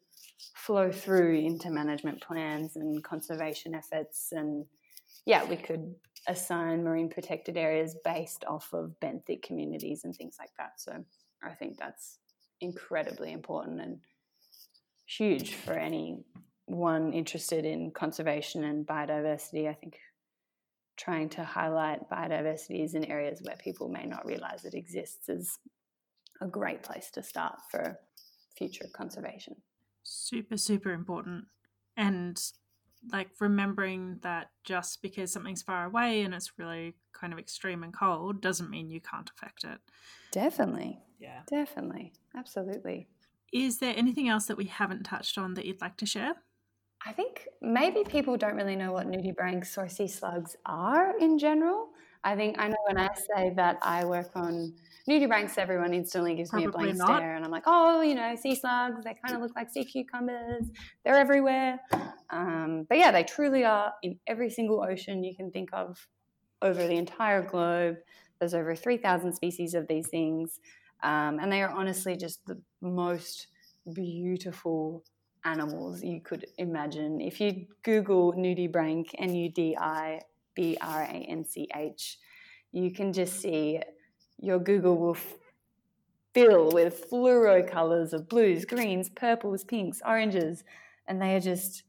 flow through into management plans and conservation efforts. And yeah, we could assign marine protected areas based off of benthic communities and things like that. So I think that's incredibly important and huge for anyone interested in conservation and biodiversity. I think trying to highlight biodiversities in areas where people may not realize it exists is a great place to start for future conservation. Super, super important. And like remembering that just because something's far away and it's really kind of extreme and cold doesn't mean you can't affect it. Definitely. Yeah. Definitely. Absolutely. Is there anything else that we haven't touched on that you'd like to share? I think maybe people don't really know what nudibranchs or sea slugs are in general. I think I know when I say that I work on nudibranchs, everyone instantly gives Probably me a blank not. stare, and I'm like, oh, you know, sea slugs. They kind of look like sea cucumbers. They're everywhere. Um, but yeah, they truly are in every single ocean you can think of over the entire globe. There's over 3,000 species of these things, um, and they are honestly just the most beautiful animals you could imagine. If you Google nudibranch, N U D I B R A N C H, you can just see your Google will fill with fluoro colors of blues, greens, purples, pinks, oranges, and they are just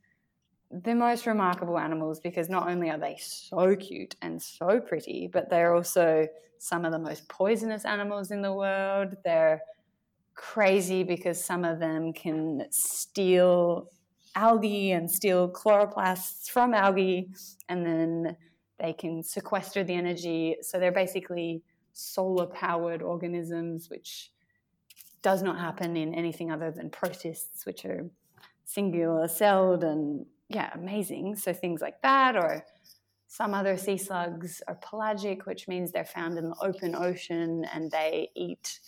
the most remarkable animals because not only are they so cute and so pretty, but they're also some of the most poisonous animals in the world. They're crazy because some of them can steal algae and steal chloroplasts from algae and then they can sequester the energy. So they're basically solar powered organisms, which does not happen in anything other than protists, which are singular celled and yeah, amazing. So things like that, or some other sea slugs are pelagic, which means they're found in the open ocean and they eat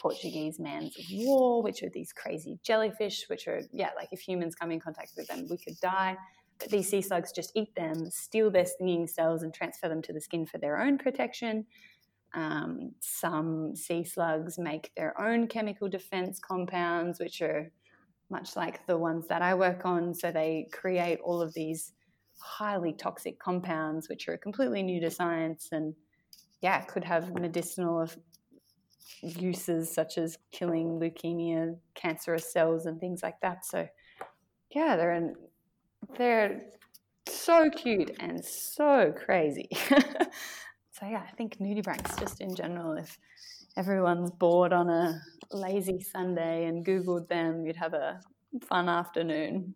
Portuguese mans war, which are these crazy jellyfish, which are, yeah, like if humans come in contact with them, we could die. But these sea slugs just eat them, steal their stinging cells, and transfer them to the skin for their own protection. Um, some sea slugs make their own chemical defense compounds, which are much like the ones that I work on. So they create all of these highly toxic compounds, which are completely new to science and, yeah, could have medicinal uses such as killing leukemia, cancerous cells, and things like that. So, yeah, they're in, they're so cute and so crazy. so yeah, I think nudibranchs just in general, if everyone's bored on a lazy Sunday and Googled them, you'd have a fun afternoon.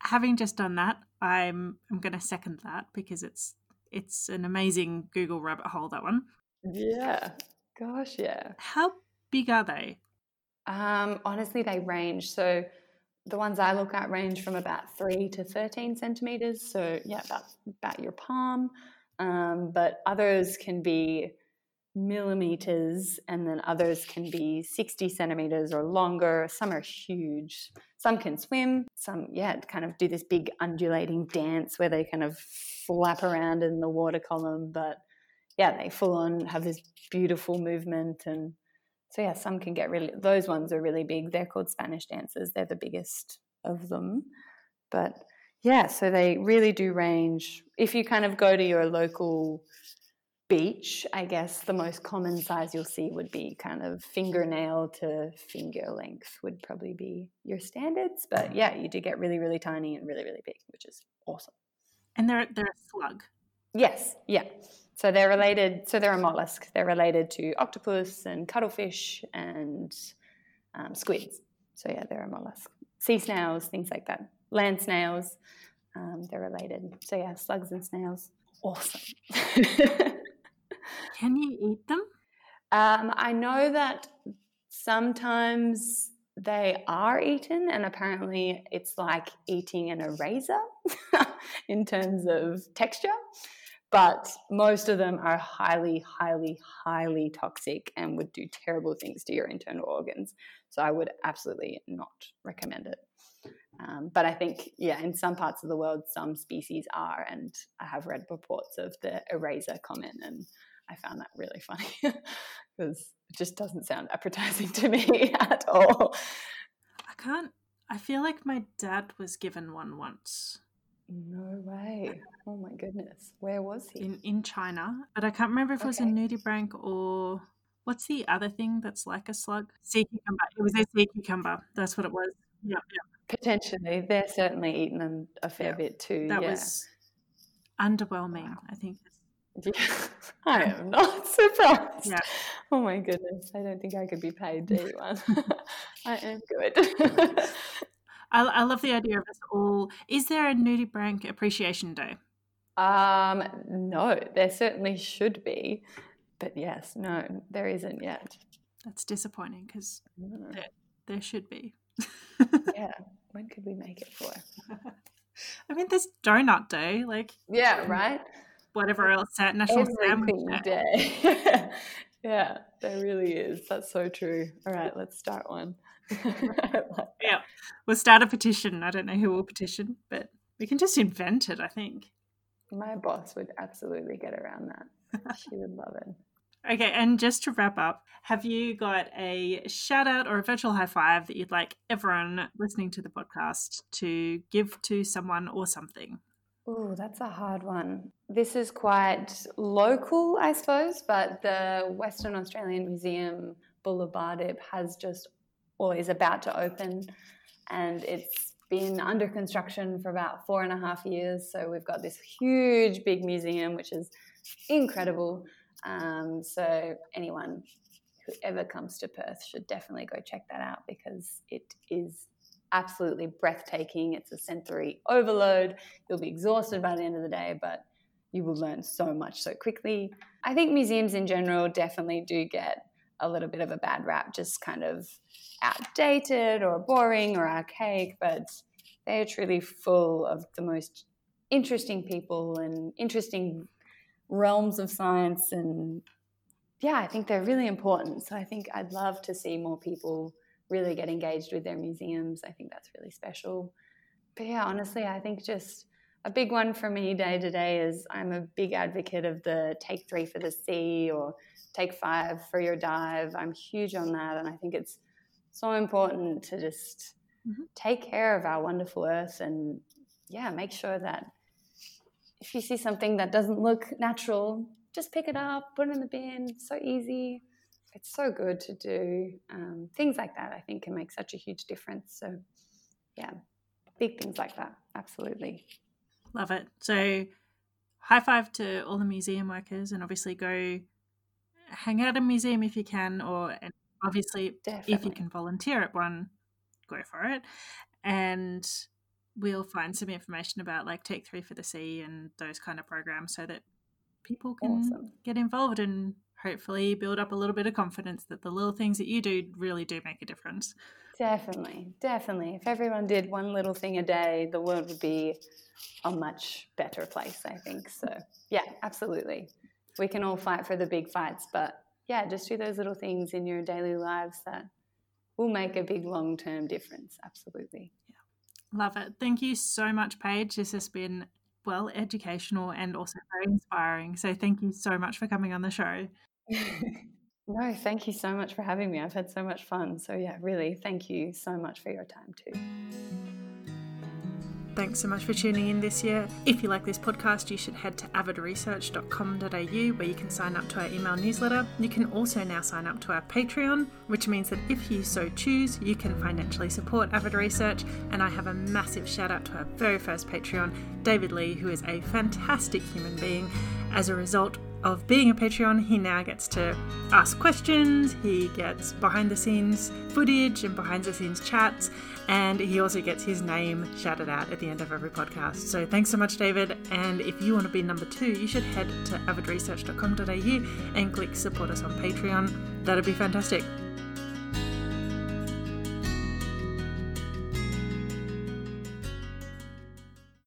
Having just done that, I'm I'm going to second that because it's it's an amazing Google rabbit hole. That one. Yeah. Gosh, yeah. How big are they? Um, honestly, they range. So the ones I look at range from about three to thirteen centimeters. So yeah, about about your palm. Um, but others can be millimeters, and then others can be 60 centimeters or longer. Some are huge. Some can swim. Some, yeah, kind of do this big undulating dance where they kind of flap around in the water column. But yeah, they full on have this beautiful movement. And so, yeah, some can get really, those ones are really big. They're called Spanish dancers, they're the biggest of them. But yeah, so they really do range. If you kind of go to your local beach, I guess the most common size you'll see would be kind of fingernail to finger length would probably be your standards. But yeah, you do get really, really tiny and really, really big, which is awesome. And they're they're a slug. Yes, yeah. So they're related. So they're a mollusk. They're related to octopus and cuttlefish and um, squids. So yeah, they're a mollusk. Sea snails, things like that. Land snails, um, they're related. So yeah, slugs and snails, awesome. Can you eat them? Um, I know that sometimes they are eaten, and apparently it's like eating an eraser in terms of texture. But most of them are highly, highly, highly toxic and would do terrible things to your internal organs. So I would absolutely not recommend it. Um, but I think, yeah, in some parts of the world, some species are, and I have read reports of the eraser comment, and I found that really funny because it just doesn't sound appetizing to me at all. I can't. I feel like my dad was given one once. No way! Oh my goodness, where was he? In in China, but I can't remember if it was a nudibranch or what's the other thing that's like a slug? Sea cucumber. It was a sea cucumber. That's what it was. Yeah, yeah. Potentially, they're certainly eating them a fair yeah. bit too. That yeah. was underwhelming. Wow. I think yeah, I am not surprised. Yeah. Oh my goodness. I don't think I could be paid to eat one. I am good. I, I, love the idea of us all. Is there a nudibranch appreciation day? Um, no, there certainly should be. But yes, no, there isn't yet. That's disappointing because mm. there, there should be. yeah. When could we make it for? I mean, there's Donut Day. Like, yeah, right whatever else at National Sandwich Day. yeah, there really is. That's so true. All right, let's start one. yeah, we'll start a petition. I don't know who will petition, but we can just invent it. I think my boss would absolutely get around that. She would love it. Okay, and just to wrap up, have you got a shout out or a virtual high five that you'd like everyone listening to the podcast to give to someone or something? Oh, that's a hard one. This is quite local, I suppose, but the Western Australian Museum Boola Bardip has just, or is about to open, and it's been under construction for about four and a half years. So we've got this huge, big museum, which is incredible. Um, so anyone who ever comes to Perth should definitely go check that out because it is absolutely breathtaking. It's a sensory overload. You'll be exhausted by the end of the day, but you will learn so much so quickly. I think museums in general definitely do get a little bit of a bad rap, just kind of outdated or boring or archaic, but they are truly full of the most interesting people and interesting realms of science and yeah, I think they're really important. So I think I'd love to see more people really get engaged with their museums. I think that's really special. But yeah, honestly, I think just a big one for me day to day is I'm a big advocate of the take three for the sea or take five for your dive. I'm huge on that. And I think it's so important to just mm-hmm. take care of our wonderful earth and yeah, make sure that if you see something that doesn't look natural, just pick it up, put it in the bin. It's so easy. It's so good to do. Um, things like that, I think, can make such a huge difference. So, yeah, big things like that. Absolutely. Love it. So, high five to all the museum workers and obviously go hang out at a museum if you can, or and obviously Definitely. if you can volunteer at one, go for it. And we'll find some information about like Take Three for the Sea and those kind of programs so that people can awesome. get involved and hopefully build up a little bit of confidence that the little things that you do really do make a difference. Definitely, definitely. If everyone did one little thing a day, the world would be a much better place, I think. So, yeah, absolutely. We can all fight for the big fights, but yeah, just do those little things in your daily lives that will make a big long term difference. Absolutely. Yeah. Love it. Thank you so much, Paige. This has been well educational and also very inspiring. So thank you so much for coming on the show. no, thank you so much for having me. I've had so much fun. So yeah, really, thank you so much for your time too. Thanks so much for tuning in this year. If you like this podcast, you should head to avidresearch.com.au where you can sign up to our email newsletter. You can also now sign up to our Patreon, which means that if you so choose, you can financially support Avid Research. And I have a massive shout out to our very first Patreon, David Lee, who is a fantastic human being. As a result, of being a Patreon, he now gets to ask questions, he gets behind the scenes footage and behind the scenes chats, and he also gets his name shouted out at the end of every podcast. So thanks so much, David. And if you want to be number two, you should head to avidresearch.com.au and click support us on Patreon. That'd be fantastic.